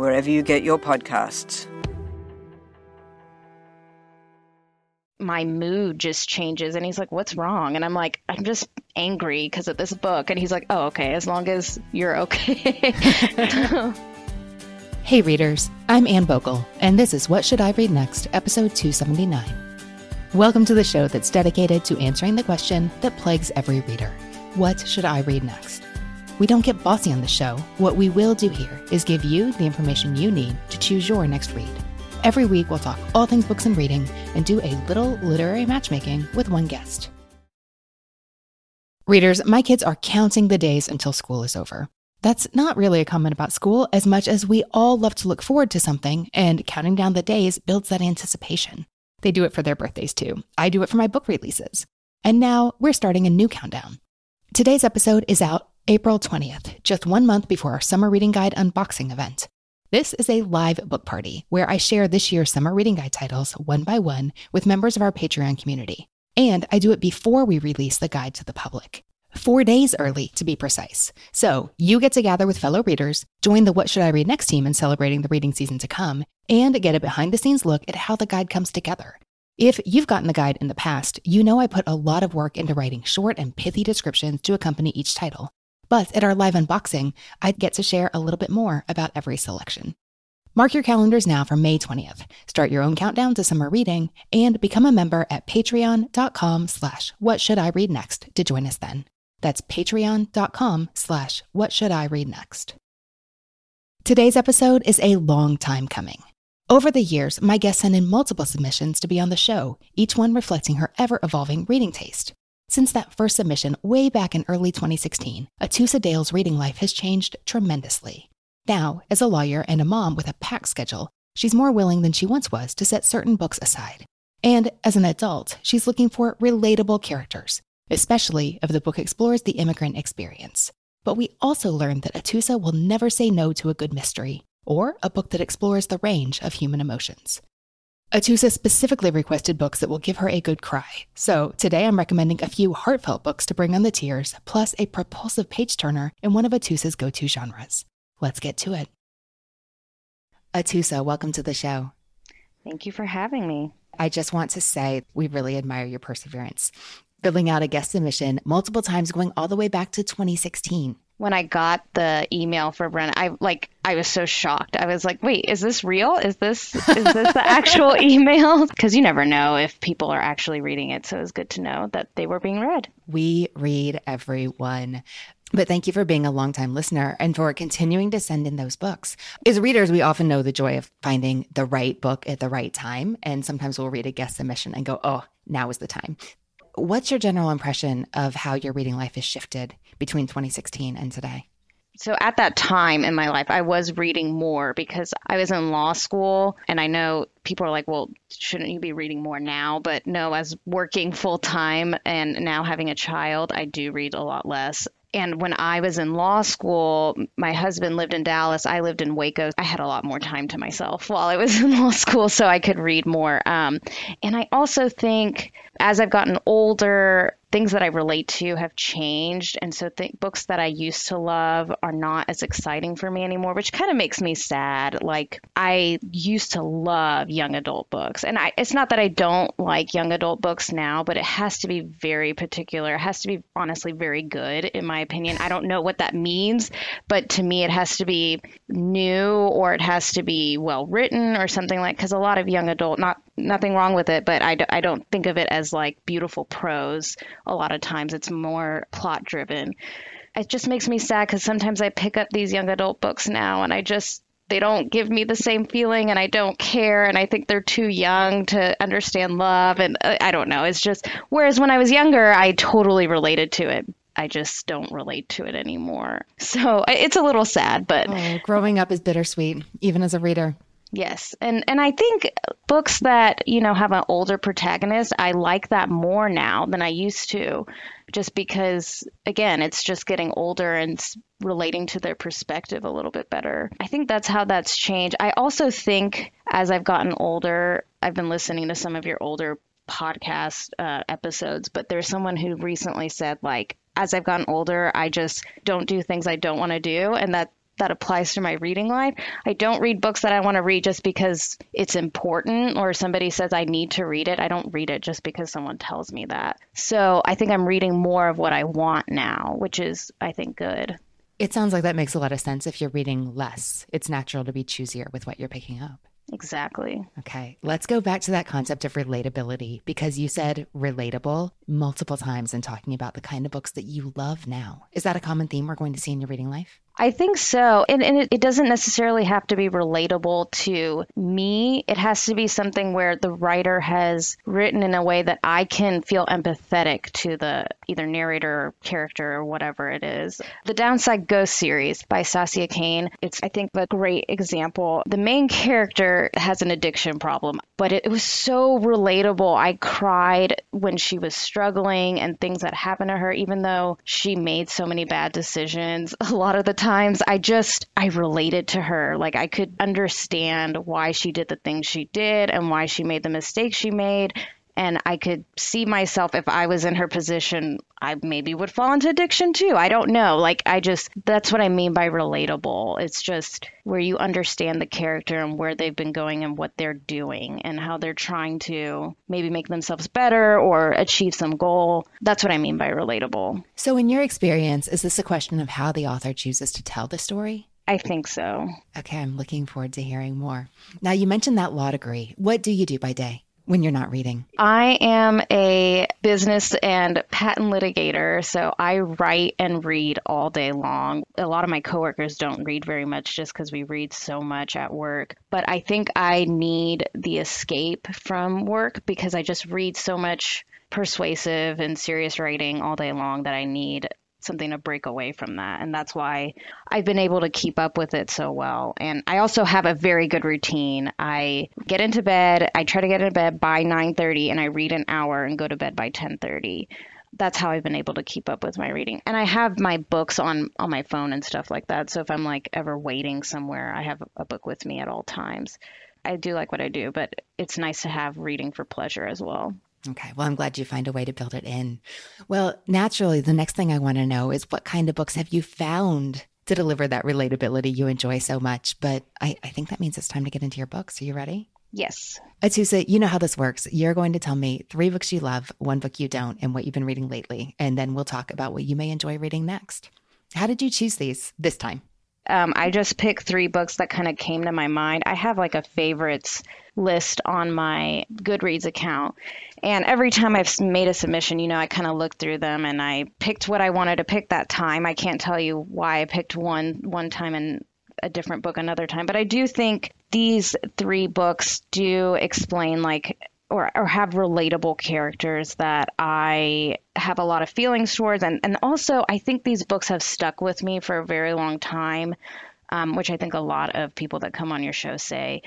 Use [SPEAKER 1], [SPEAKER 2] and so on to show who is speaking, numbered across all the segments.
[SPEAKER 1] wherever you get your podcasts.
[SPEAKER 2] my mood just changes and he's like what's wrong? And i'm like i'm just angry because of this book. And he's like oh okay as long as you're okay.
[SPEAKER 3] Hey readers i'm anne bogel and this is what should i read next episode 279 welcome to the show that's dedicated to answering the question that plagues every reader. What should i read next we don't get bossy on the show what we will do here is give you the information you need to choose your next read Every week, we'll talk all things books and reading and do a little literary matchmaking with one guest. Readers, my kids are counting the days until school is over. That's not really a comment about school as much as we all love to look forward to something, and counting down the days builds that anticipation. They do it for their birthdays too. I do it for my book releases. And now we're starting a new countdown. Today's episode is out April 20th, just one month before our summer reading guide unboxing event. This is a live book party where I share this year's summer reading guide titles one by one with members of our Patreon community. And I do it before we release the guide to the public. Four days early, to be precise. So you get to gather with fellow readers, join the What Should I Read Next team in celebrating the reading season to come, and get a behind the scenes look at how the guide comes together. If you've gotten the guide in the past, you know I put a lot of work into writing short and pithy descriptions to accompany each title. But at our live unboxing, I'd get to share a little bit more about every selection. Mark your calendars now for May 20th. Start your own countdown to summer reading and become a member at patreon.com slash what should I read next to join us then. That's patreon.com slash what should I read next. Today's episode is a long time coming. Over the years, my guests sent in multiple submissions to be on the show, each one reflecting her ever evolving reading taste. Since that first submission way back in early 2016, Ahtoosa Dale's reading life has changed tremendously. Now, as a lawyer and a mom with a packed schedule, she's more willing than she once was to set certain books aside. And as an adult, she's looking for relatable characters, especially if the book explores the immigrant experience. But we also learned that Ahtoosa will never say no to a good mystery or a book that explores the range of human emotions. Ahtoosa specifically requested books that will give her a good cry. So today I'm recommending a few heartfelt books to bring on the tears, plus a propulsive page turner in one of Ahtoosa's go to genres. Let's get to it. Ahtoosa, welcome to the show.
[SPEAKER 2] Thank you for having me.
[SPEAKER 3] I just want to say we really admire your perseverance. Filling out a guest submission multiple times going all the way back to 2016
[SPEAKER 2] when I got the email for Brenna, I like I was so shocked. I was like, "Wait, is this real? Is this is this the actual email?" Because you never know if people are actually reading it. So it was good to know that they were being read.
[SPEAKER 3] We read everyone. But thank you for being a longtime listener and for continuing to send in those books. As readers, we often know the joy of finding the right book at the right time. And sometimes we'll read a guest submission and go, oh, now is the time. What's your general impression of how your reading life has shifted between 2016 and today?
[SPEAKER 2] So at that time in my life, I was reading more because I was in law school. And I know people are like, well, shouldn't you be reading more now? But no, as working full time and now having a child, I do read a lot less. And when I was in law school, my husband lived in Dallas. I lived in Waco. I had a lot more time to myself while I was in law school, so I could read more. Um, and I also think as I've gotten older, things that I relate to have changed. And so th- books that I used to love are not as exciting for me anymore, which kind of makes me sad. Like I used to love young adult books. And I, it's not that I don't like young adult books now, but it has to be very particular. It has to be honestly very good, in my opinion. I don't know what that means, but to me, it has to be new or it has to be well written or something like because a lot of young adult not nothing wrong with it but I d- I don't think of it as like beautiful prose a lot of times it's more plot driven it just makes me sad because sometimes i pick up these young adult books now and i just they don't give me the same feeling and I don't care and I think they're too young to understand love and uh, I don't know. It's just whereas when I was younger I totally related to it. I just don't relate to it anymore. So it's a little sad, but
[SPEAKER 3] oh, growing up is bittersweet even as a reader.
[SPEAKER 2] Yes. And and I think books that, you know, have an older protagonist, I like that more now than I used to just because again, it's just getting older and relating to their perspective a little bit better. I think that's how that's changed. I also think as I've gotten older, I've been listening to some of your older podcast uh, episodes, but there's someone who recently said like as I've gotten older, I just don't do things I don't want to do, and that that applies to my reading life. I don't read books that I want to read just because it's important or somebody says I need to read it. I don't read it just because someone tells me that. So I think I'm reading more of what I want now, which is, I think, good.
[SPEAKER 3] It sounds like that makes a lot of sense if you're reading less. It's natural to be choosier with what you're picking up.
[SPEAKER 2] Exactly.
[SPEAKER 3] Okay, let's go back to that concept of relatability because you said relatable multiple times in talking about the kind of books that you love now. Is that a common theme we're going to see in your reading life?
[SPEAKER 2] I think so. And, and it, it, doesn't necessarily have to be relatable to me. It has to be something where the writer has written in a way that I can feel empathetic to the either narrator or character or whatever it is. The Downside Ghost series by Stacia Kane, it's, I think, a great example. The main character has an addiction problem, but it, it was so relatable. I cried when she was struggling and things that happened to her, even though she made so many bad decisions. A lot of the time, times I just I related to her. Like I could understand why she did the things she did and why she made the mistakes she made. And I could see myself if I was in her position, I maybe would fall into addiction too. I don't know. Like, I just, that's what I mean by relatable. It's just where you understand the character and where they've been going and what they're doing and how they're trying to maybe make themselves better or achieve some goal. That's what I mean by relatable.
[SPEAKER 3] So, in your experience, is this a question of how the author chooses to tell the story?
[SPEAKER 2] I think so.
[SPEAKER 3] Okay, I'm looking forward to hearing more. Now, you mentioned that law degree. What do you do by day? When you're not reading?
[SPEAKER 2] I am a business and patent litigator, so I write and read all day long. A lot of my coworkers don't read very much just because we read so much at work. But I think I need the escape from work because I just read so much persuasive and serious writing all day long that I need something to break away from that. And that's why I've been able to keep up with it so well. And I also have a very good routine. I get into bed I try to get into bed by 9:30 and I read an hour and go to bed by 10:30 that's how I've been able to keep up with my reading. And I have my books on on my phone and stuff like that. So if I'm like ever waiting somewhere I have a book with me at all times. I do like what I do but it's nice to have reading for pleasure as well
[SPEAKER 3] Okay. Well, I'm glad you find a way to build it in. Well, naturally, the next thing I want to know is what kind of books have you found to deliver that relatability you enjoy so much? But I, I think that means it's time to get into your books. Are you ready?
[SPEAKER 2] Yes.
[SPEAKER 3] Ahtoosa, you know how this works. You're going to tell me three books you love, one book you don't, and what you've been reading lately. And then we'll talk about what you may enjoy reading next. How did you choose these this time?
[SPEAKER 2] Um, I just picked three books that kind of came to my mind. I have like a favorites list on my Goodreads account. And every time I've made a submission, you know, I kind of looked through them and I picked what I wanted to pick that time. I can't tell you why I picked one one time and a different book another time, but I do think these three books do explain like or, or have relatable characters that I have a lot of feelings towards. And, and also, I think these books have stuck with me for a very long time, um, which I think a lot of people that come on your show say.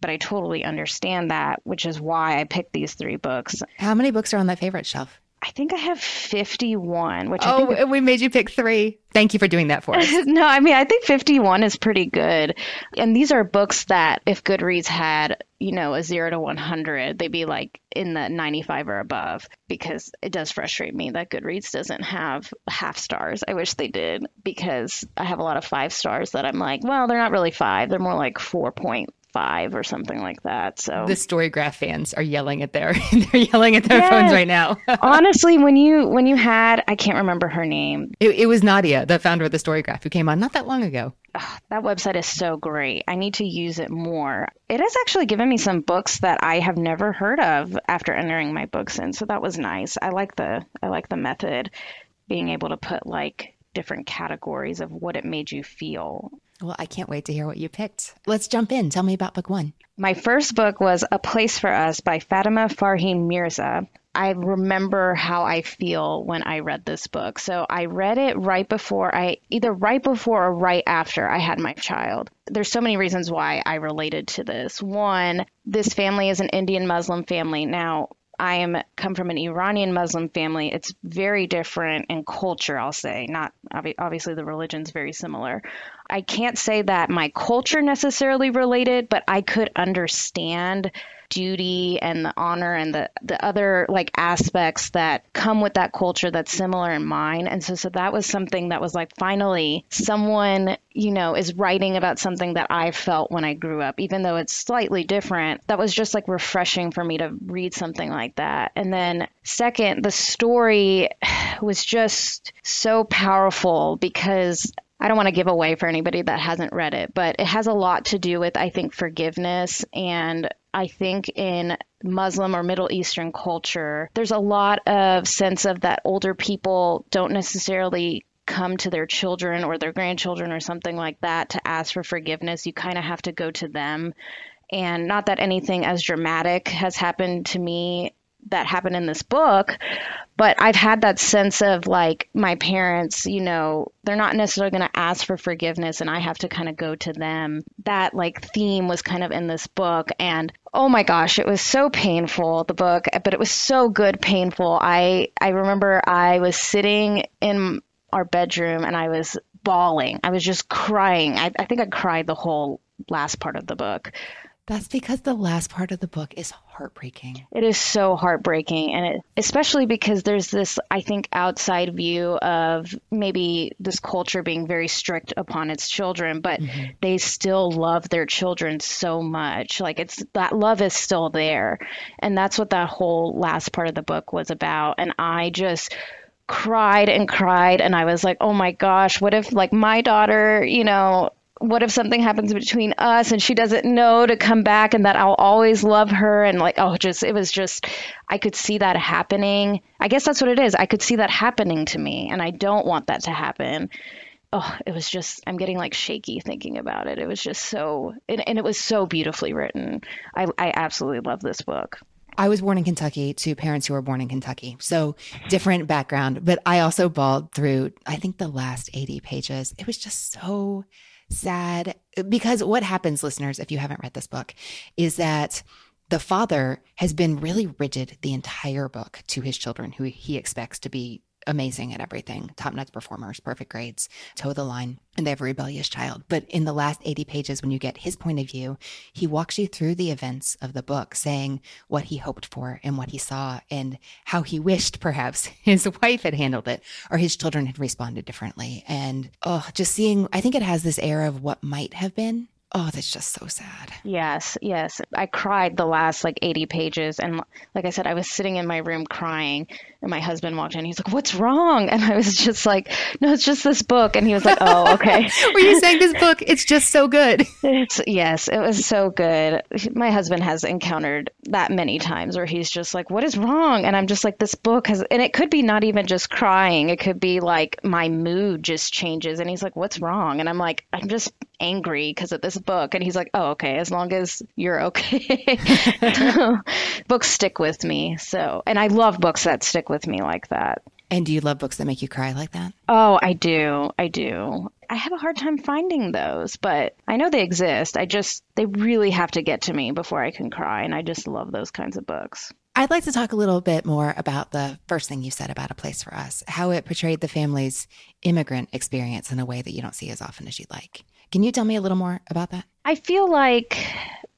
[SPEAKER 2] But I totally understand that, which is why I picked these three books.
[SPEAKER 3] How many books are on that favorite shelf?
[SPEAKER 2] I think I have 51, which
[SPEAKER 3] oh,
[SPEAKER 2] I think
[SPEAKER 3] we made you pick three. Thank you for doing that for us.
[SPEAKER 2] no, I mean, I think 51 is pretty good. And these are books that if Goodreads had, you know, a 0 to 100, they'd be like in the 95 or above because it does frustrate me that Goodreads doesn't have half stars. I wish they did because I have a lot of five stars that I'm like, well, they're not really five. They're more like 4.5 five or something like that. So
[SPEAKER 3] the Storygraph fans are yelling at their they're yelling at their phones right now.
[SPEAKER 2] Honestly, when you when you had I can't remember her name.
[SPEAKER 3] It, it was Nadia, the founder of the Storygraph, who came on not that long ago.
[SPEAKER 2] that website is so great. I need to use it more. It has actually given me some books that I have never heard of after entering my books in, so that was nice. I like the I like the method being able to put like different categories of what it made you feel.
[SPEAKER 3] Well, I can't wait to hear what you picked. Let's jump in. Tell me about book one.
[SPEAKER 2] My first book was A Place for Us by Fatima Farheen Mirza. I remember how I feel when I read this book. So I read it right before I, either right before or right after I had my child. There's so many reasons why I related to this. One, this family is an Indian Muslim family. Now, I am come from an Iranian Muslim family. It's very different in culture, I'll say. Not obviously the religion's very similar. I can't say that my culture necessarily related, but I could understand duty and the honor and the the other like aspects that come with that culture that's similar in mine. And so so that was something that was like finally someone you know is writing about something that I felt when I grew up even though it's slightly different that was just like refreshing for me to read something like that. And then second the story was just so powerful because I don't want to give away for anybody that hasn't read it, but it has a lot to do with, I think, forgiveness and I think in Muslim or Middle Eastern culture, there's a lot of sense of that older people don't necessarily come to their children or their grandchildren or something like that to ask for forgiveness. You kind of have to go to them. And not that anything as dramatic has happened to me that happened in this book, but I've had that sense of like my parents, you know, they're not necessarily going to ask for forgiveness and I have to kind of go to them. That like theme was kind of in this book and oh my gosh, it was so painful the book, but it was so good painful. I I remember I was sitting in our bedroom and I was bawling. I was just crying. I, I think I cried the whole last part of the book.
[SPEAKER 3] That's because the last part of the book is heartbreaking.
[SPEAKER 2] It is so heartbreaking. And it, especially because there's this, I think, outside view of maybe this culture being very strict upon its children, but mm-hmm. they still love their children so much. Like it's that love is still there. And that's what that whole last part of the book was about. And I just, cried and cried and I was like, "Oh my gosh, what if like my daughter, you know, what if something happens between us and she doesn't know to come back and that I'll always love her and like oh just it was just I could see that happening. I guess that's what it is. I could see that happening to me and I don't want that to happen. Oh, it was just I'm getting like shaky thinking about it. It was just so and, and it was so beautifully written. I I absolutely love this book.
[SPEAKER 3] I was born in Kentucky to parents who were born in Kentucky. So different background, but I also bawled through I think the last 80 pages. It was just so sad because what happens, listeners, if you haven't read this book, is that the father has been really rigid the entire book to his children, who he expects to be amazing at everything, top notch performers, perfect grades, toe the line, and they have a rebellious child. But in the last 80 pages, when you get his point of view, he walks you through the events of the book, saying what he hoped for and what he saw and how he wished perhaps his wife had handled it or his children had responded differently. And oh, just seeing, I think it has this air of what might have been Oh, that's just so sad.
[SPEAKER 2] Yes, yes. I cried the last like 80 pages. And like I said, I was sitting in my room crying, and my husband walked in. He's like, What's wrong? And I was just like, No, it's just this book. And he was like, Oh, okay.
[SPEAKER 3] Were you saying this book? It's just so good.
[SPEAKER 2] It's, yes, it was so good. My husband has encountered that many times where he's just like, What is wrong? And I'm just like, This book has, and it could be not even just crying, it could be like my mood just changes. And he's like, What's wrong? And I'm like, I'm just angry because of this book. And he's like, oh, okay, as long as you're okay. books stick with me. So, and I love books that stick with me like that.
[SPEAKER 3] And do you love books that make you cry like that?
[SPEAKER 2] Oh, I do. I do. I have a hard time finding those, but I know they exist. I just, they really have to get to me before I can cry. And I just love those kinds of books.
[SPEAKER 3] I'd like to talk a little bit more about the first thing you said about A Place for Us, how it portrayed the family's immigrant experience in a way that you don't see as often as you'd like. Can you tell me a little more about that?
[SPEAKER 2] I feel like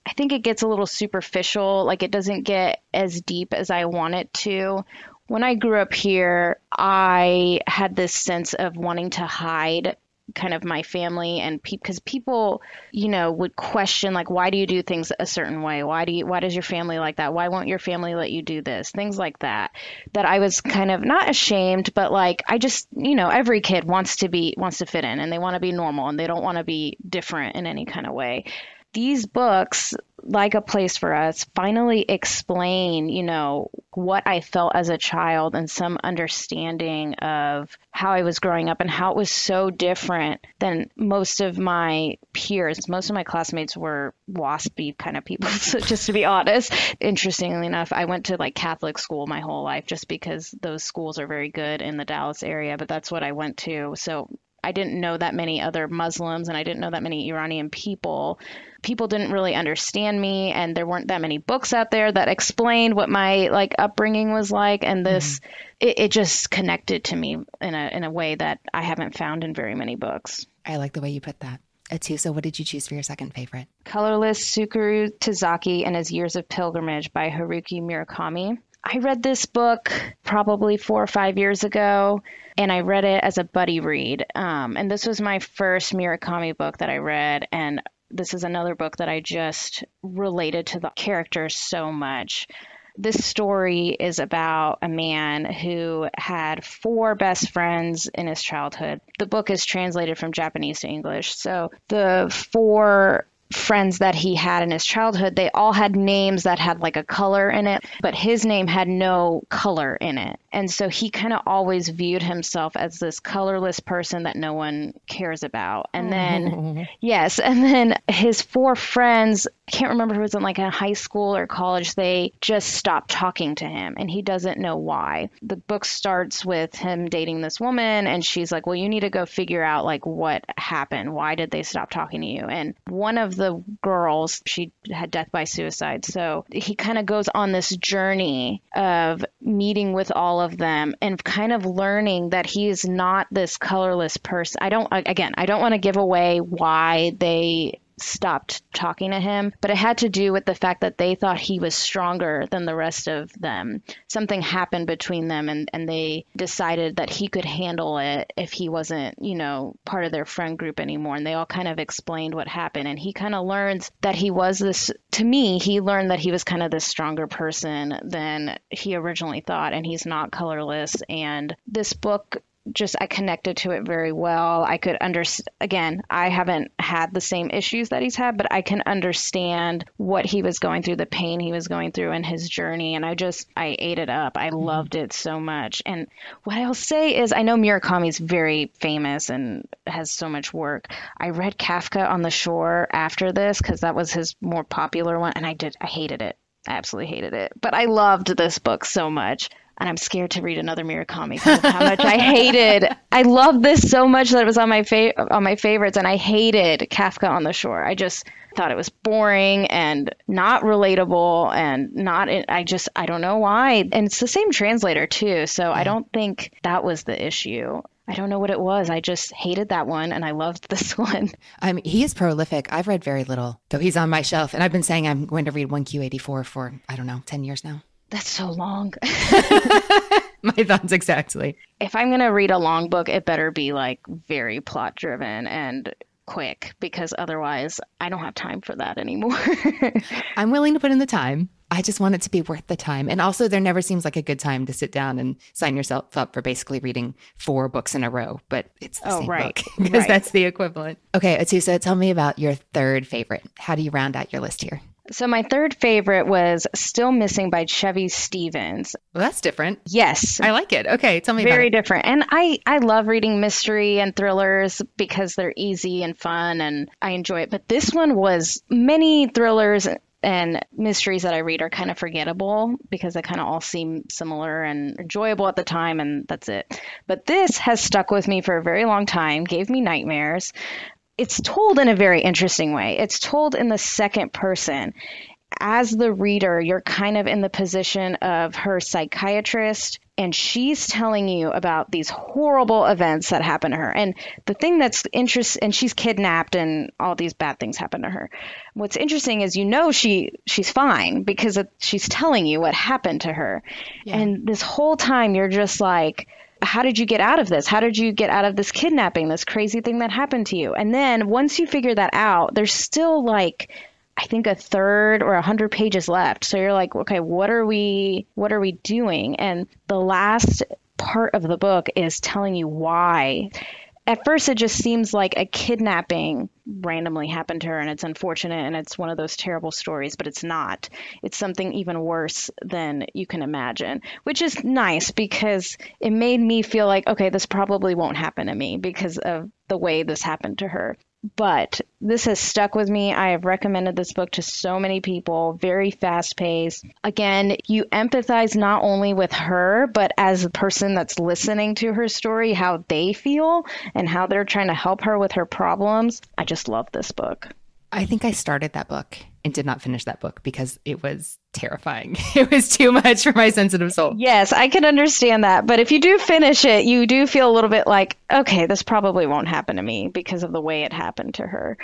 [SPEAKER 2] I think it gets a little superficial, like it doesn't get as deep as I want it to. When I grew up here, I had this sense of wanting to hide kind of my family and because pe- people, you know, would question like, why do you do things a certain way? Why do you, why does your family like that? Why won't your family let you do this? Things like that. That I was kind of not ashamed, but like I just, you know, every kid wants to be wants to fit in and they want to be normal and they don't want to be different in any kind of way these books like a place for us finally explain you know what i felt as a child and some understanding of how i was growing up and how it was so different than most of my peers. Most of my classmates were waspy kind of people so just to be honest. Interestingly enough i went to like catholic school my whole life just because those schools are very good in the dallas area but that's what i went to. So I didn't know that many other Muslims and I didn't know that many Iranian people. People didn't really understand me and there weren't that many books out there that explained what my like upbringing was like and this mm-hmm. it, it, just connected to me in a in a way that I haven't found in very many books.
[SPEAKER 3] I like the way you put that. Ahtoosa, what did you choose for your second favorite?
[SPEAKER 2] Colorless Tsukuru Tazaki and His Years of Pilgrimage by Haruki Murakami. I read this book probably four or five years ago, and I read it as a buddy read. Um, and this was my first Murakami book that I read, and this is another book that I just related to the characters so much. This story is about a man who had four best friends in his childhood. The book is translated from Japanese to English. So the four friends that he had in his childhood, they all had names that had like a color in it, but his name had no color in it. And so he kind of always viewed himself as this colorless person that no one cares about. And then, mm-hmm. yes, and then his four friends, I can't remember who was in like a high school or college, they just stopped talking to him and he doesn't know why. The book starts with him dating this woman and she's like, Well, you need to go figure out like what happened. Why did they stop talking to you? And one of the girls, she had death by suicide. So he kind of goes on this journey of meeting with all of them and kind of learning that he is not this colorless person. I don't, again, I don't want to give away why they stopped talking to him, but it had to do with the fact that they thought he was stronger than the rest of them. Something happened between them and, and they decided that he could handle it if he wasn't, you know, part of their friend group anymore. And they all kind of explained what happened. And he kind of learns that he was this, to me, he learned that he was kind of this stronger person than he originally thought. And he's not colorless. And this book just I connected to it very well. I could understand again, I haven't had the same issues that he's had, but I can understand what he was going through, the pain he was going through in his journey and I just I ate it up. I mm-hmm. loved it so much. And what I'll say is I know Murakami's very famous and has so much work. I read Kafka on the Shore after this cuz that was his more popular one and I did I hated it. I absolutely hated it. But I loved this book so much and I'm scared to read another Murakami because of how much I hated. I loved this so much that it was on my fa- on my favorites, and I hated Kafka on the Shore. I just thought it was boring and not relatable and not. I just I don't know why. And it's the same translator too, so yeah. I don't think that was the issue. I don't know what it was. I just hated that one and I loved this one.
[SPEAKER 3] I mean, he is prolific. I've read very little, though he's on my shelf. And I've been saying I'm going to read 1Q84 for, I don't know, 10 years now.
[SPEAKER 2] That's so long.
[SPEAKER 3] My thoughts exactly.
[SPEAKER 2] If I'm going to read a long book, it better be like very plot driven and quick because otherwise I don't have time for that anymore.
[SPEAKER 3] I'm willing to put in the time. I just want it to be worth the time. And also, there never seems like a good time to sit down and sign yourself up for basically reading four books in a row, but it's the oh, same right. book because right. that's the equivalent. Okay, Ahtoosa, tell me about your third favorite. How do you round out your list here?
[SPEAKER 2] So my third favorite was Still Missing by Chevy Stevens.
[SPEAKER 3] Well, that's different.
[SPEAKER 2] Yes.
[SPEAKER 3] I like it. Okay, tell me about it.
[SPEAKER 2] Very different. And I I love reading mystery and thrillers because they're easy and fun and I enjoy it. But this one was many thrillers and mysteries that I read are kind of forgettable because they kind of all seem similar and enjoyable at the time, and that's it. But this has stuck with me for a very long time, gave me nightmares it's told in a very interesting way. It's told in the second person. As the reader, you're kind of in the position of her psychiatrist, and she's telling you about these horrible events that happen to her. And the thing that's interesting, and she's kidnapped, and all these bad things happen to her. What's interesting is you know she she's fine because she's telling you what happened to her, yeah. and this whole time you're just like how did you get out of this? How did you get out of this kidnapping, this crazy thing that happened to you? And then once you figure that out, there's still like I think a third or a hundred pages left. So you're like, okay, what are we what are we doing? And the last part of the book is telling you why at first it just seems like a kidnapping randomly happened to her and it's unfortunate and it's one of those terrible stories but it's not. It's something even worse than you can imagine which is nice because it made me feel like okay this probably won't happen to me because of the way this happened to her but this has stuck with me. I have recommended this book to so many people, very fast paced. Again, you empathize not only with her, but as a person that's listening to her story, how they feel and how they're trying to help her with her problems. I just love this book.
[SPEAKER 3] I think I started that book and did not finish that book because it was terrifying. It was too much for my sensitive soul.
[SPEAKER 2] Yes, I can understand that. But if you do finish it, you do feel a little bit like, okay, this probably won't happen to me because of the way it happened to her.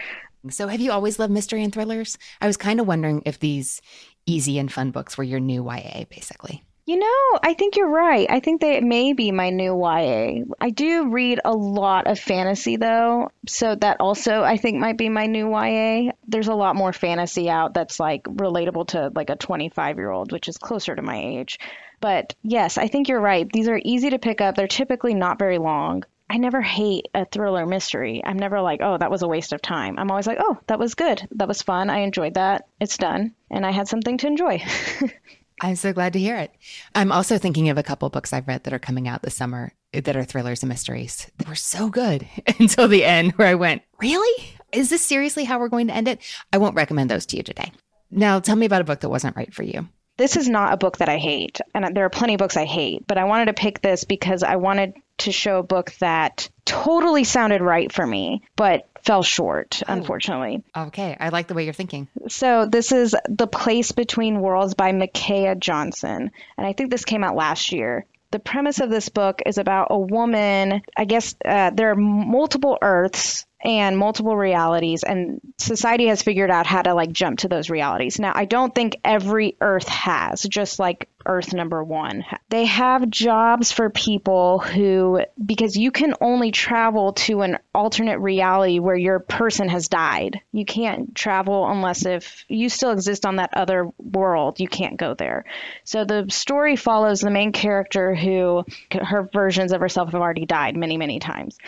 [SPEAKER 3] So, have you always loved mystery and thrillers? I was kind of wondering if these easy and fun books were your new YA, basically.
[SPEAKER 2] You know, I think you're right. I think they may be my new YA. I do read a lot of fantasy though, so that also I think might be my new YA. There's a lot more fantasy out that's like relatable to like a 25 year old, which is closer to my age. But yes, I think you're right. These are easy to pick up. They're typically not very long. I never hate a thriller mystery. I'm never like, oh, that was a waste of time. I'm always like, oh, that was good. That was fun. I enjoyed that. It's done. And I had something to enjoy.
[SPEAKER 3] I'm so glad to hear it. I'm also thinking of a couple books I've read that are coming out this summer that are thrillers and mysteries. They were so good until the end, where I went, Really? Is this seriously how we're going to end it? I won't recommend those to you today. Now, tell me about a book that wasn't right for you.
[SPEAKER 2] This is not a book that I hate, and there are plenty of books I hate, but I wanted to pick this because I wanted to show a book that totally sounded right for me, but fell short, oh. unfortunately.
[SPEAKER 3] Okay, I like the way you're thinking.
[SPEAKER 2] So this is The Place Between Worlds by Micaiah Johnson, and I think this came out last year. The premise of this book is about a woman. I guess uh, there are multiple Earths and multiple realities and society has figured out how to like jump to those realities. Now i don't think every earth has just like earth number one. They have jobs for people who because you can only travel to an alternate reality where your person has died. You can't travel unless if you still exist on that other world you can't go there. So the story follows the main character who her versions of herself have already died many many times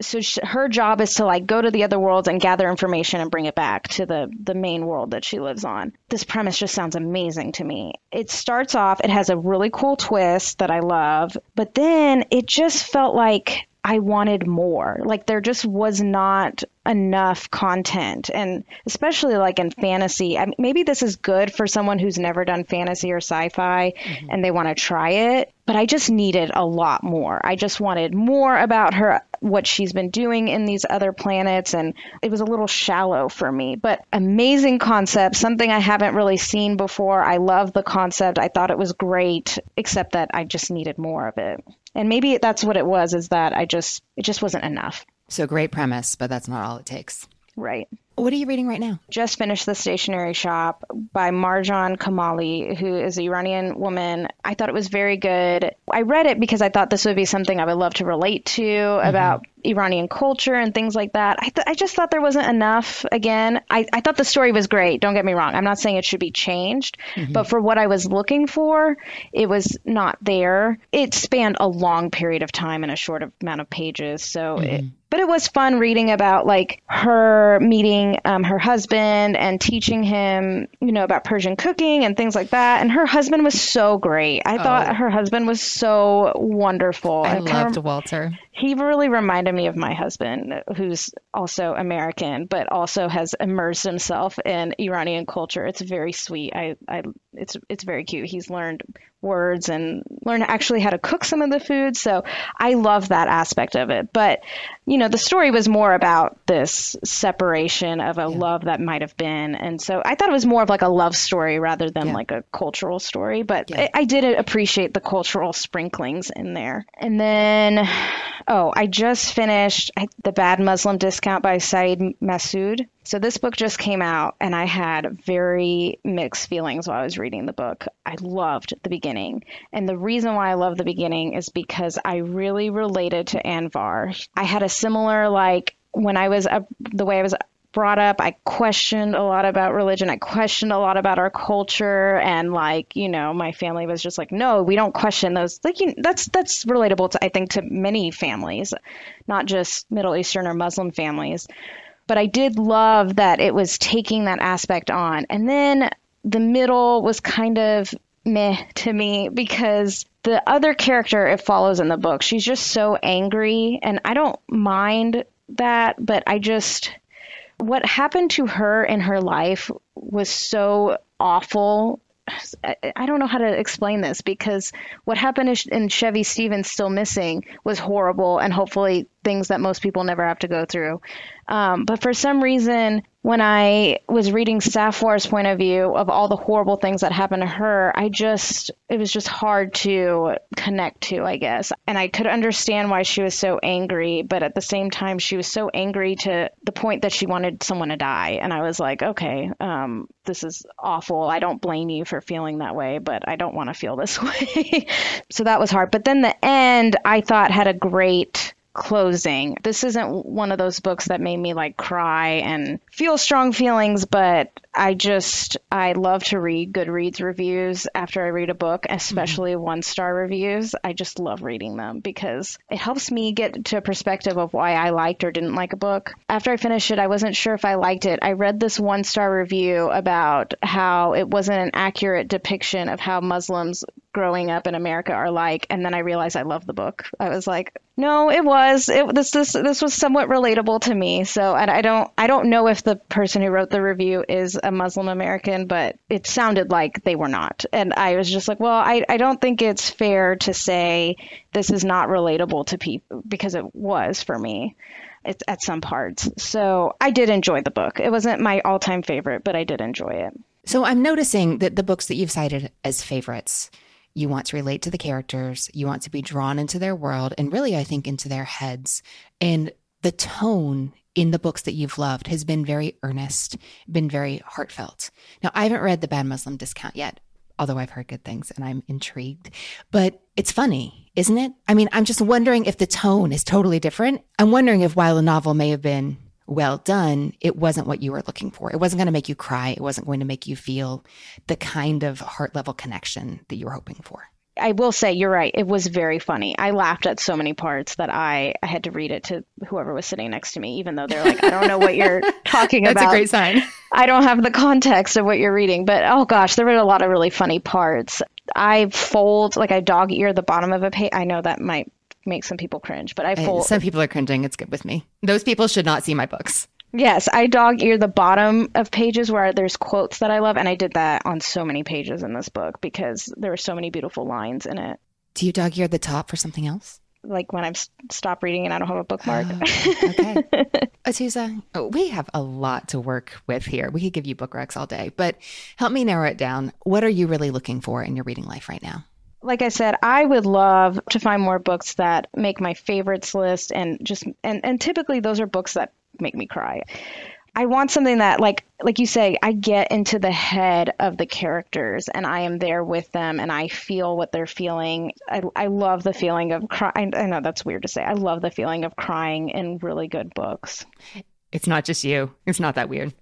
[SPEAKER 2] so she, her job is to like go to the other worlds and gather information and bring it back to the the main world that she lives on. This premise just sounds amazing to me. It starts off it has a really cool twist that I love, but then it just felt like I wanted more. Like there just was not enough content and especially like in fantasy. I mean, maybe this is good for someone who's never done fantasy or sci-fi mm-hmm. and they want to try it, but I just needed a lot more. I just wanted more about her what she's been doing in these other planets and it was a little shallow for me but amazing concept something i haven't really seen before i love the concept i thought it was great except that i just needed more of it and maybe that's what it was is that i just it just wasn't enough
[SPEAKER 3] so great premise but that's not all it takes
[SPEAKER 2] right
[SPEAKER 3] what are you reading right now?
[SPEAKER 2] Just finished The Stationery Shop by Marjan Kamali, who is an Iranian woman. I thought it was very good. I read it because I thought this would be something I would love to relate to mm-hmm. about Iranian culture and things like that. I, th- I just thought there wasn't enough. Again, I, I thought the story was great. Don't get me wrong. I'm not saying it should be changed, mm-hmm. but for what I was looking for, it was not there. It spanned a long period of time in a short amount of pages. So mm-hmm. it, but it was fun reading about like her meeting um, her husband and teaching him, you know, about Persian cooking and things like that. And her husband was so great. I oh. thought her husband was so wonderful.
[SPEAKER 3] I, I loved Walter
[SPEAKER 2] he really reminded me of my husband, who's also American, but also has immersed himself in Iranian culture. It's very sweet. I, I, it's, it's very cute. He's learned words and learned actually how to cook some of the food. So I love that aspect of it. But, you know, the story was more about this separation of a yeah. love that might have been. And so I thought it was more of like a love story rather than yeah. like a cultural story. But yeah. I, I did appreciate the cultural sprinklings in there. And then Oh, I just finished The Bad Muslim Discount by Syed Masood. So this book just came out, and I had very mixed feelings while I was reading the book. I loved the beginning, and the reason why I love the beginning is because I really related to Anvar. I had a similar like when I was up, the way I was brought up. I questioned a lot about religion. I questioned a lot about our culture, and like you know, my family was just like, no, we don't question those. Like you, that's that's relatable to I think to many families, not just Middle Eastern or Muslim families. But I did love that it was taking that aspect on, and then the middle was kind of meh to me because the other character it follows in the book, she's just so angry, and I don't mind that, but I just what happened to her in her life was so awful. I don't know how to explain this because what happened in Chevy Stevens Still Missing was horrible and hopefully things that most people never have to go through. Um, but for some reason, when I was reading Safwa's point of view of all the horrible things that happened to her, I just, it was just hard to connect to, I guess. And I could understand why she was so angry, but at the same time, she was so angry to the point that she wanted someone to die. And I was like, okay, um, this is awful. I don't blame you for feeling that way, but I don't want to feel this way. so that was hard. But then the end, I thought had a great closing. This isn't one of those books that made me like cry and feel strong feelings, but I just I love to read Goodreads reviews after I read a book, especially mm-hmm. one star reviews. I just love reading them because it helps me get to a perspective of why I liked or didn't like a book. After I finished it, I wasn't sure if I liked it. I read this one star review about how it wasn't an accurate depiction of how Muslims growing up in America are like, and then I realized I love the book. I was like, no, it was. It, this this this was somewhat relatable to me. So and I don't I don't know if the person who wrote the review is a Muslim American, but it sounded like they were not. And I was just like, well, I, I don't think it's fair to say this is not relatable to people because it was for me. It's at some parts. So I did enjoy the book. It wasn't my all time favorite, but I did enjoy it.
[SPEAKER 3] So I'm noticing that the books that you've cited as favorites, you want to relate to the characters, you want to be drawn into their world, and really, I think, into their heads. And the tone in the books that you've loved has been very earnest, been very heartfelt. Now, I haven't read The Bad Muslim Discount yet, although I've heard good things and I'm intrigued. But it's funny, isn't it? I mean, I'm just wondering if the tone is totally different. I'm wondering if while a novel may have been well done, it wasn't what you were looking for. It wasn't going to make you cry. It wasn't going to make you feel the kind of heart level connection that you were hoping for.
[SPEAKER 2] I will say you're right. It was very funny. I laughed at so many parts that I, I had to read it to whoever was sitting next to me, even though they're like, I don't know what you're talking
[SPEAKER 3] That's
[SPEAKER 2] about.
[SPEAKER 3] That's a great sign.
[SPEAKER 2] I don't have the context of what you're reading, but oh gosh, there were a lot of really funny parts. I fold like I dog ear the bottom of a page. I know that might make some people cringe, but I fold.
[SPEAKER 3] Some people are cringing. It's good with me. Those people should not see my books.
[SPEAKER 2] Yes, I dog ear the bottom of pages where there's quotes that I love, and I did that on so many pages in this book because there were so many beautiful lines in it.
[SPEAKER 3] Do you dog ear the top for something else?
[SPEAKER 2] Like when I've stopped reading and I don't have a bookmark. Oh,
[SPEAKER 3] okay. Ahtoosa, we have a lot to work with here. We could give you book recs all day, but help me narrow it down. What are you really looking for in your reading life right now?
[SPEAKER 2] Like I said, I would love to find more books that make my favorites list and just and, and typically those are books that make me cry. I want something that like like you say, I get into the head of the characters and I am there with them and I feel what they're feeling. I, I love the feeling of crying. I know that's weird to say. I love the feeling of crying in really good books.
[SPEAKER 3] It's not just you. It's not that weird.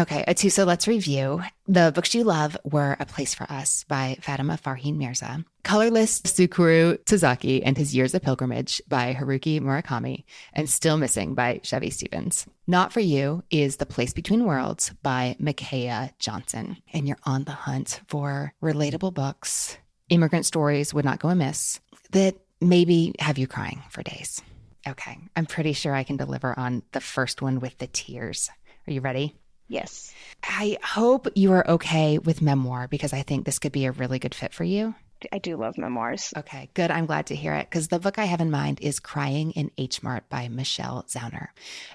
[SPEAKER 3] Okay, Ahtoosa, let's review. The books you love were A Place for Us by Fatima Farheen Mirza, Colorless Tsukuru Tazaki and His Years of Pilgrimage by Haruki Murakami, and Still Missing by Chevy Stevens. Not for You is The Place Between Worlds by Micaiah Johnson. And you're on the hunt for relatable books, immigrant stories would not go amiss, that maybe have you crying for days. Okay, I'm pretty sure I can deliver on the first one with the tears. Are you ready?
[SPEAKER 2] Yes.
[SPEAKER 3] I hope you are okay with memoir because I think this could be a really good fit for you.
[SPEAKER 2] I do love memoirs.
[SPEAKER 3] Okay, good. I'm glad to hear it because the book I have in mind is Crying in H Mart by Michelle Zauner.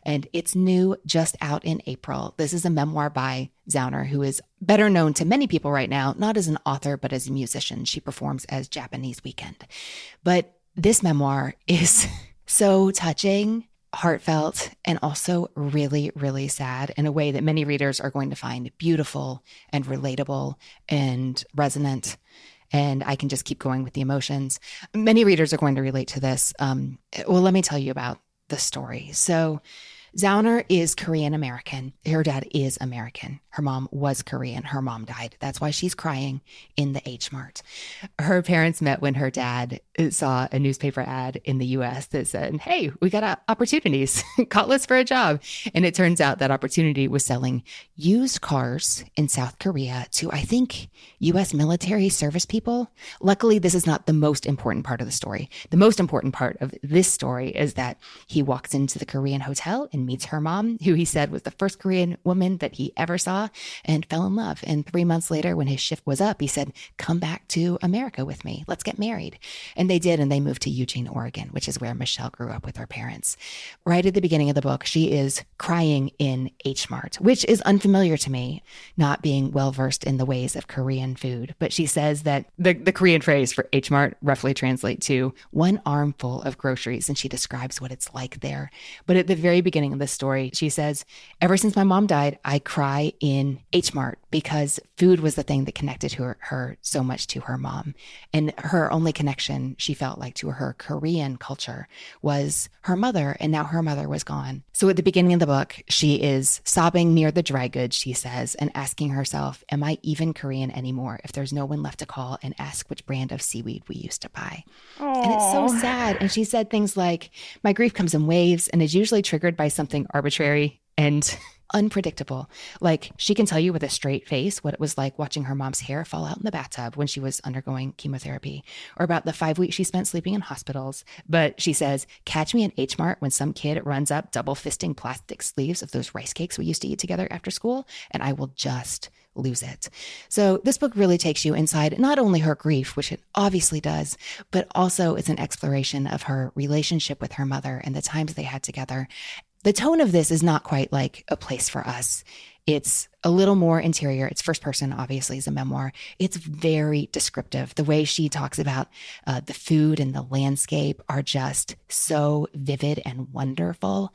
[SPEAKER 3] And it's new, just out in April. This is a memoir by Zauner, who is better known to many people right now, not as an author, but as a musician. She performs as Japanese Weekend. But this memoir is so touching heartfelt and also really, really sad in a way that many readers are going to find beautiful and relatable and resonant. And I can just keep going with the emotions. Many readers are going to relate to this. Um, well, let me tell you about the story. So, Zauner is Korean American. Her dad is American. Her mom was Korean. Her mom died. That's why she's crying in the H Mart. Her parents met when her dad saw a newspaper ad in the US that said, Hey, we got uh, opportunities. Call us for a job. And it turns out that opportunity was selling used cars in South Korea to, I think, US military service people. Luckily, this is not the most important part of the story. The most important part of this story is that he walks into the Korean hotel and meets her mom, who he said was the first Korean woman that he ever saw, and fell in love. And three months later, when his shift was up, he said, Come back to America with me. Let's get married. And they did. And they moved to Eugene, Oregon, which is where Michelle grew up with her parents. Right at the beginning of the book, she is crying in H Mart, which is unfamiliar to me, not being well versed in the ways of Korean food. But she says that the, the Korean phrase for H Mart roughly translates to one armful of groceries. And she describes what it's like there. But at the very beginning of the story, she says, Ever since my mom died, I cry in H Mart because food was the thing that connected her, her so much to her mom. And her only connection, she felt like, to her Korean culture was her mother. And now her mother was gone. So at the beginning of the book, she is sobbing near the dry goods, she says, and asking herself, Am I even Korean anymore if there's no one left to call and ask which brand of seaweed we used to buy? Aww. And it's so sad. And she said things like, My grief comes in waves and is usually triggered by something arbitrary and unpredictable. Like she can tell you with a straight face what it was like watching her mom's hair fall out in the bathtub when she was undergoing chemotherapy, or about the five weeks she spent sleeping in hospitals. But she says, Catch me in H Mart when some kid runs up double fisting plastic sleeves of those rice cakes we used to eat together after school, and I will just lose it. So this book really takes you inside not only her grief, which it obviously does, but also it's an exploration of her relationship with her mother and the times they had together the tone of this is not quite like a place for us. It's a little more interior. It's first person, obviously, is a memoir. It's very descriptive. The way she talks about uh, the food and the landscape are just so vivid and wonderful.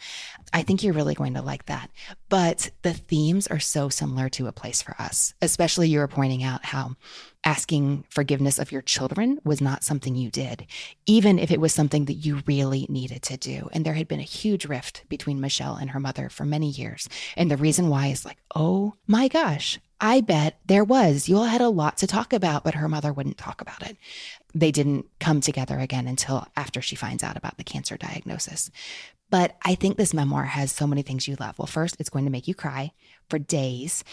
[SPEAKER 3] I think you're really going to like that. But the themes are so similar to A Place for Us, especially you were pointing out how asking forgiveness of your children was not something you did, even if it was something that you really needed to do. And there had been a huge rift between Michelle and her mother for many years. And the reason why is like, oh my gosh, I bet there was. You all had a lot to talk about, but her mother wouldn't talk about it. They didn't come together again until after she finds out about the cancer diagnosis. But I think this memoir has so many things you love. Well, first, it's going to make you cry for days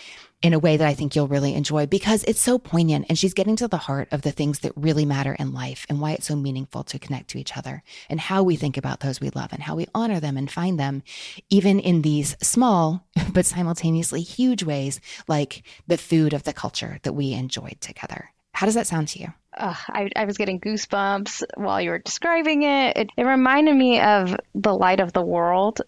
[SPEAKER 3] in a way that I think you'll really enjoy because it's so poignant and she's getting to the heart of the things that really matter in life and why it's so meaningful to connect to each other and how we think about those we love and how we honor them and find them even in these small but simultaneously huge ways like the food of the culture that we enjoyed together. How does that sound to you?
[SPEAKER 2] Uh, I, I, was getting goosebumps while you were describing it. it. It reminded me of The Light of the World.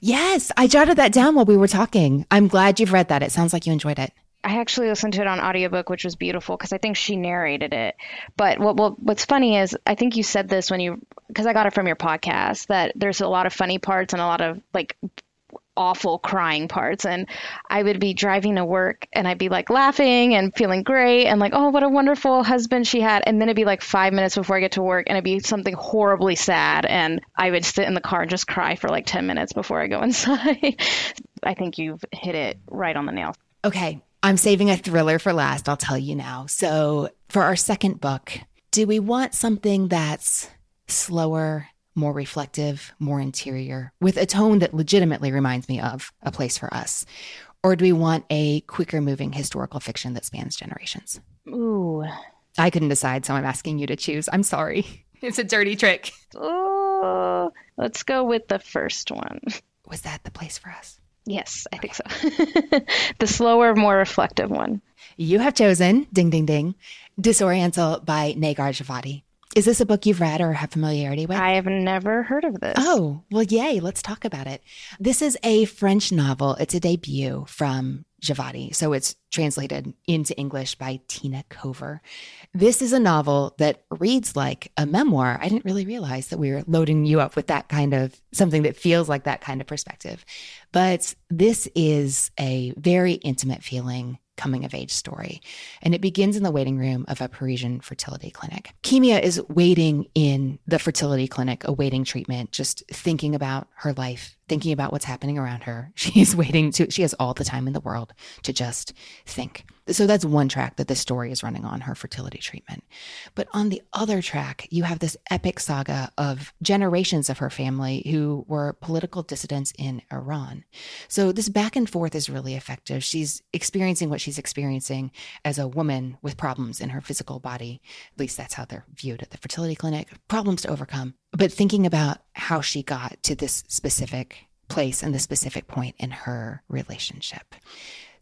[SPEAKER 3] Yes, I jotted that down while we were talking. I'm glad you've read that. It sounds like you enjoyed it.
[SPEAKER 2] I actually listened to it on audiobook, which was beautiful because I think she narrated it. But what, what what's funny is I think you said this when you because I got it from your podcast that there's a lot of funny parts and a lot of like awful crying parts and I would be driving to work and I'd be like laughing and feeling great and like oh what a wonderful husband she had and then it'd be like 5 minutes before I get to work and it'd be something horribly sad and I would sit in the car and just cry for like 10 minutes before I go inside. I think you've hit it right on the nail.
[SPEAKER 3] Okay, I'm saving a thriller for last, I'll tell you now. So, for our second book, do we want something that's slower more reflective, more interior, with a tone that legitimately reminds me of A Place for Us? Or do we want a quicker moving historical fiction that spans generations?
[SPEAKER 2] Ooh.
[SPEAKER 3] I couldn't decide, so I'm asking you to choose. I'm sorry. It's a dirty trick.
[SPEAKER 2] Oh, let's go with the first one.
[SPEAKER 3] Was that the place for us?
[SPEAKER 2] Yes, I think so. the slower, more reflective one.
[SPEAKER 3] You have chosen, ding, ding, ding, Disoriental by Negar Djavadi. Is this a book you've read or have familiarity with?
[SPEAKER 2] I have never heard of this.
[SPEAKER 3] Oh, well, yay. Let's talk about it. This is a French novel. It's a debut from Djavadi. So it's translated into English by Tina Kover. This is a novel that reads like a memoir. I didn't really realize that we were loading you up with that kind of something that feels like that kind of perspective. But this is a very intimate feeling coming of age story. And it begins in the waiting room of a Parisian fertility clinic. Kimia is waiting in the fertility clinic, awaiting treatment, just thinking about her life, thinking about what's happening around her. She's waiting to, she has all the time in the world to just think. So that's one track that this story is running on her fertility treatment. But on the other track, you have this epic saga of generations of her family who were political dissidents in Iran. So this back and forth is really effective. She's experiencing what she's experiencing as a woman with problems in her physical body. At least that's how they're viewed at the fertility clinic, problems to overcome. But thinking about how she got to this specific place and the specific point in her relationship.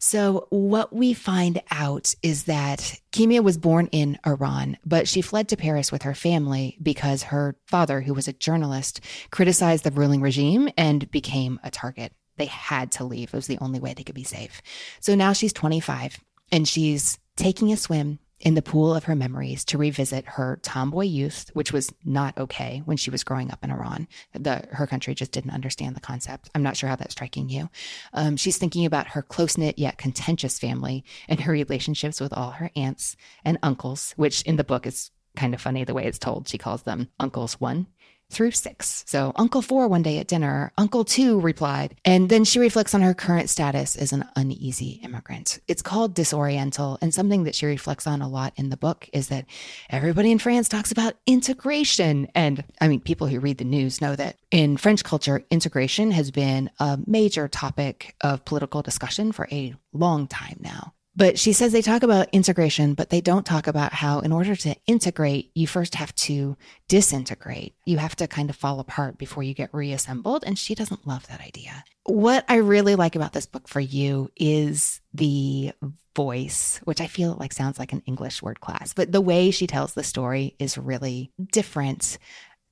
[SPEAKER 3] So, what we find out is that Kimia was born in Iran, but she fled to Paris with her family because her father, who was a journalist, criticized the ruling regime and became a target. They had to leave. It was the only way they could be safe. So now she's 25 and she's taking a swim in the pool of her memories to revisit her tomboy youth, which was not okay when she was growing up in Iran. The, her country just didn't understand the concept. I'm not sure how that's striking you. Um, she's thinking about her close knit yet contentious family and her relationships with all her aunts and uncles, which in the book is kind of funny the way it's told. She calls them uncles one through six. So Uncle Four one day at dinner, Uncle Two replied. And then she reflects on her current status as an uneasy immigrant. It's called disoriental. And something that she reflects on a lot in the book is that everybody in France talks about integration. And I mean, people who read the news know that in French culture, integration has been a major topic of political discussion for a long time now. But she says they talk about integration, but they don't talk about how, in order to integrate, you first have to disintegrate. You have to kind of fall apart before you get reassembled. And she doesn't love that idea. What I really like about this book for you is the voice, which I feel like sounds like an English word class, but the way she tells the story is really different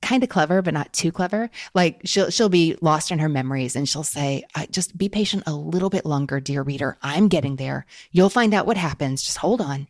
[SPEAKER 3] kind of clever, but not too clever. Like she'll she'll be lost in her memories, and she'll say, "Just be patient a little bit longer, dear reader. I'm getting there. You'll find out what happens. Just hold on."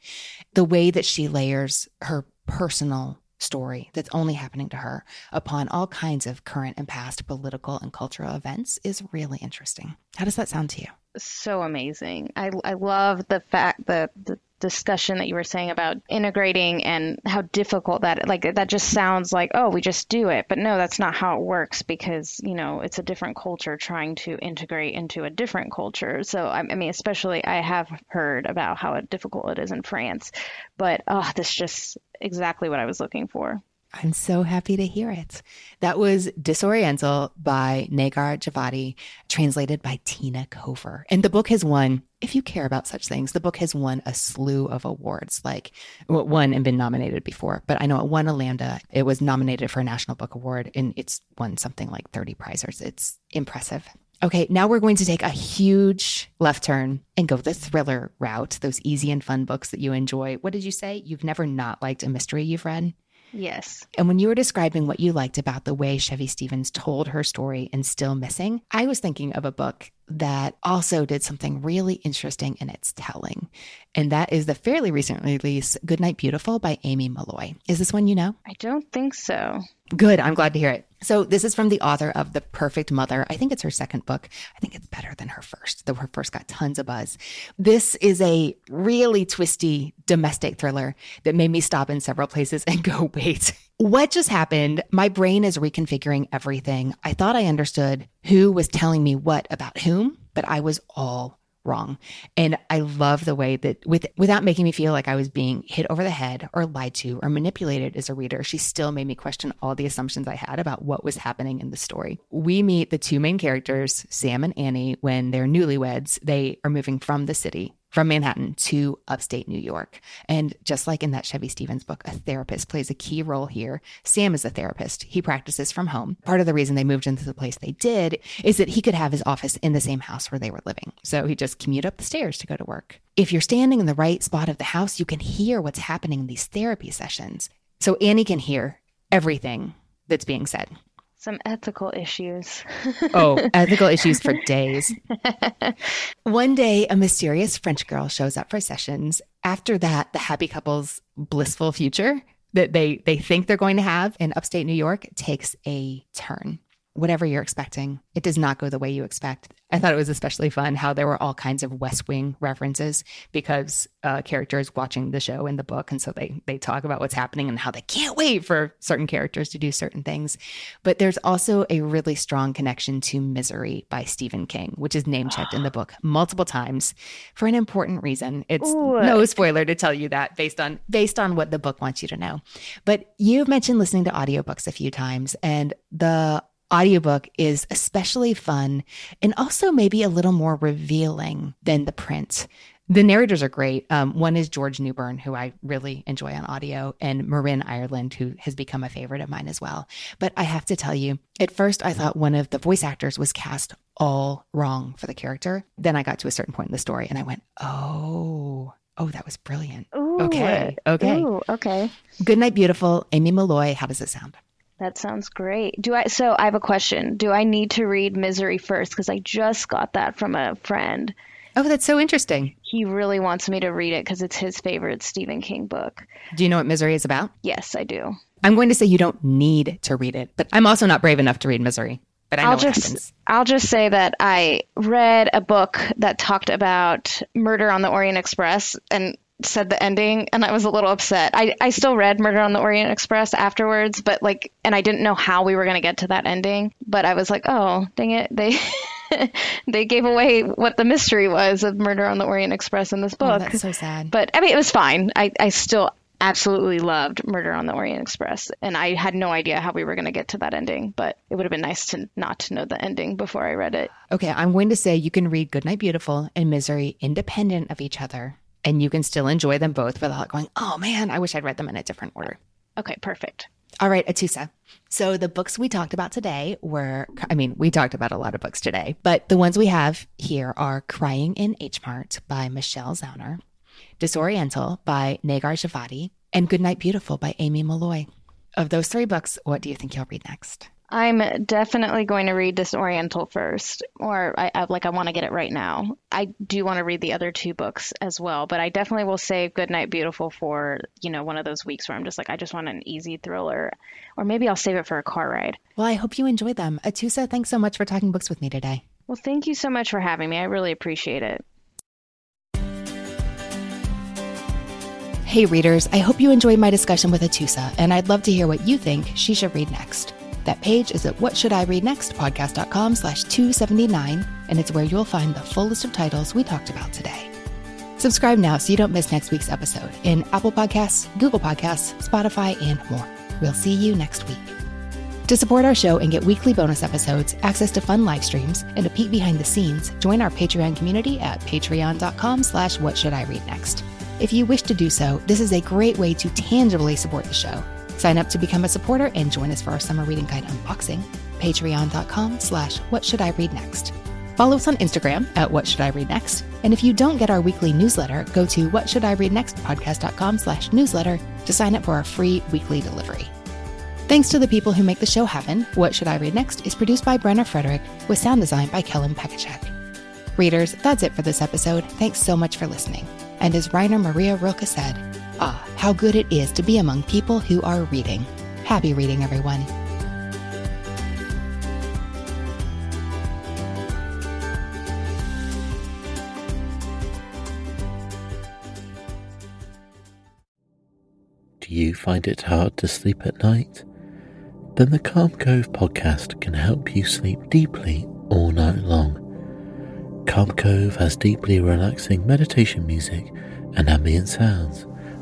[SPEAKER 3] The way that she layers her personal story that's only happening to her upon all kinds of current and past political and cultural events is really interesting. How does that sound to you?
[SPEAKER 2] So amazing. I, I love the fact that the discussion that you were saying about integrating and how difficult that like that just sounds like oh we just do it. But no that's not how it works because you know it's a different culture trying to integrate into a different culture. So i, mean especially i have heard about how difficult it is in france. But oh this just exactly what i was looking for
[SPEAKER 3] I'm so happy to hear it. That was Disoriental by Negar Djavadi, translated by Tina Kover. And the book has won, if you care about such things, the book has won a slew of awards, like won and been nominated before. But I know it won a Lambda. It was nominated for a National Book Award and it's won something like 30 prizes. It's impressive. Okay, now we're going to take a huge left turn and go the thriller route, those easy and fun books that you enjoy. What did you say? You've never not liked a mystery you've read?
[SPEAKER 2] Yes.
[SPEAKER 3] And when you were describing what you liked about the way Chevy Stevens told her story in Still Missing, I was thinking of a book that also did something really interesting in its telling. And that is the fairly recently released Goodnight Beautiful by Aimee Molloy. Is this one you know?
[SPEAKER 2] I don't think so.
[SPEAKER 3] Good. I'm glad to hear it. So this is from the author of The Perfect Mother. I think it's her second book. I think it's better than her first, though her first got tons of buzz. This is a really twisty domestic thriller that made me stop in several places and go, wait, what just happened? My brain is reconfiguring everything. I thought I understood who was telling me what about whom, but I was all wrong. And I love the way that with without making me feel like I was being hit over the head or lied to or manipulated as a reader, she still made me question all the assumptions I had about what was happening in the story. We meet the two main characters, Sam and Annie, when they're newlyweds. They are moving from the city from Manhattan to upstate New York. And just like in that Chevy Stevens book, a therapist plays a key role here. Sam is a therapist. He practices from home. Part of the reason they moved into the place they did is that he could have his office in the same house where they were living. So he just commute up the stairs to go to work. If you're standing in the right spot of the house, you can hear what's happening in these therapy sessions. So Annie can hear everything that's being said.
[SPEAKER 2] Some ethical issues.
[SPEAKER 3] oh, ethical issues for days. One day, a mysterious French girl shows up for sessions. After that, the happy couple's blissful future that they, they think they're going to have in upstate New York takes a turn whatever you're expecting, it does not go the way you expect. I thought it was especially fun how there were all kinds of West Wing references because uh, characters watching the show in the book, and so they they talk about what's happening and how they can't wait for certain characters to do certain things. But there's also a really strong connection to Misery by Stephen King, which is name checked in the book multiple times for an important reason. It's Ooh. no spoiler to tell you that based on based on what the book wants you to know. But you've mentioned listening to audiobooks a few times, and the audiobook is especially fun and also maybe a little more revealing than the print. The narrators are great. Um, one is George Newbern, who I really enjoy on audio, and Marin Ireland, who has become a favorite of mine as well. But I have to tell you, at first I thought one of the voice actors was cast all wrong for the character. Then I got to a certain point in the story and I went, oh, oh, that was brilliant.
[SPEAKER 2] Ooh,
[SPEAKER 3] okay. Okay.
[SPEAKER 2] Ooh, okay.
[SPEAKER 3] Good Night Beautiful, Aimee Molloy. How does it sound?
[SPEAKER 2] That sounds great. Do I? So I have a question. Do I need to read Misery first? Because I just got that from a friend.
[SPEAKER 3] Oh, that's so interesting.
[SPEAKER 2] He really wants me to read it because it's his favorite Stephen King book.
[SPEAKER 3] Do you know what Misery is about?
[SPEAKER 2] Yes, I do.
[SPEAKER 3] I'm going to say you don't need to read it, but I'm also not brave enough to read Misery. But I know
[SPEAKER 2] I'll just
[SPEAKER 3] happens.
[SPEAKER 2] I'll just say that I read a book that talked about murder on the Orient Express and said the ending and I was a little upset. I, I still read Murder on the Orient Express afterwards, but like, and I didn't know how we were going to get to that ending. But I was like, oh, dang it. They, they gave away what the mystery was of Murder on the Orient Express in this oh, book.
[SPEAKER 3] Oh, that's so sad.
[SPEAKER 2] But I mean, it was fine. I, I still absolutely loved Murder on the Orient Express. And I had no idea how we were going to get to that ending, but it would have been nice to not to know the ending before I read it.
[SPEAKER 3] Okay, I'm going to say you can read Goodnight Beautiful and Misery independent of each other and you can still enjoy them both without going, oh man, I wish I'd read them in a different order.
[SPEAKER 2] Okay, perfect.
[SPEAKER 3] All right, Ahtoosa. So the books we talked about today were, I mean, we talked about a lot of books today, but the ones we have here are Crying in H Mart by Michelle Zauner, Disoriental by Negar Djavadi, and Goodnight Beautiful by Aimee Molloy. Of those three books, what do you think you'll read next?
[SPEAKER 2] I'm definitely going to read Disoriental first, or I, I like I want to get it right now. I do want to read the other two books as well, but I definitely will save Goodnight Beautiful for you know one of those weeks where I'm just like I just want an easy thriller, or maybe I'll save it for a car ride.
[SPEAKER 3] Well, I hope you enjoyed them. Ahtoosa, thanks so much for talking books with me today.
[SPEAKER 2] Well, thank you so much for having me. I really appreciate it.
[SPEAKER 3] Hey, readers, I hope you enjoyed my discussion with Ahtoosa, and I'd love to hear what you think she should read next. That page is at whatshouldireadnextpodcast.com slash 279, and it's where you'll find the full list of titles we talked about today. Subscribe now so you don't miss next week's episode in Apple Podcasts, Google Podcasts, Spotify, and more. We'll see you next week. To support our show and get weekly bonus episodes, access to fun live streams, and a peek behind the scenes, join our Patreon community at patreon.com slash whatshouldireadnext. If you wish to do so, this is a great way to tangibly support the show Sign up to become a supporter and join us for our summer reading guide unboxing. Patreon.com slash what should I read next. Follow us on Instagram at what should I read next. And if you don't get our weekly newsletter, go to what should I read next podcast.com slash newsletter to sign up for our free weekly delivery. Thanks to the people who make the show happen, What Should I Read Next is produced by Brenna Frederick with sound design by Kellen Pekacek. Readers, that's it for this episode. Thanks so much for listening. And as Rainer Maria Rilke said, Ah, how good it is to be among people who are reading. Happy reading, everyone.
[SPEAKER 4] Do you find it hard to sleep at night? Then the Calm Cove podcast can help you sleep deeply all night long. Calm Cove has deeply relaxing meditation music and ambient sounds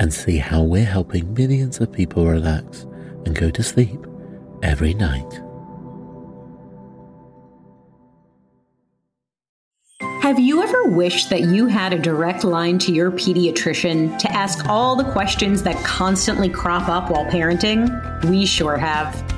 [SPEAKER 4] and see how we're helping millions of people relax and go to sleep every night.
[SPEAKER 5] Have you ever wished that you had a direct line to your pediatrician to ask all the questions that constantly crop up while parenting? We sure have.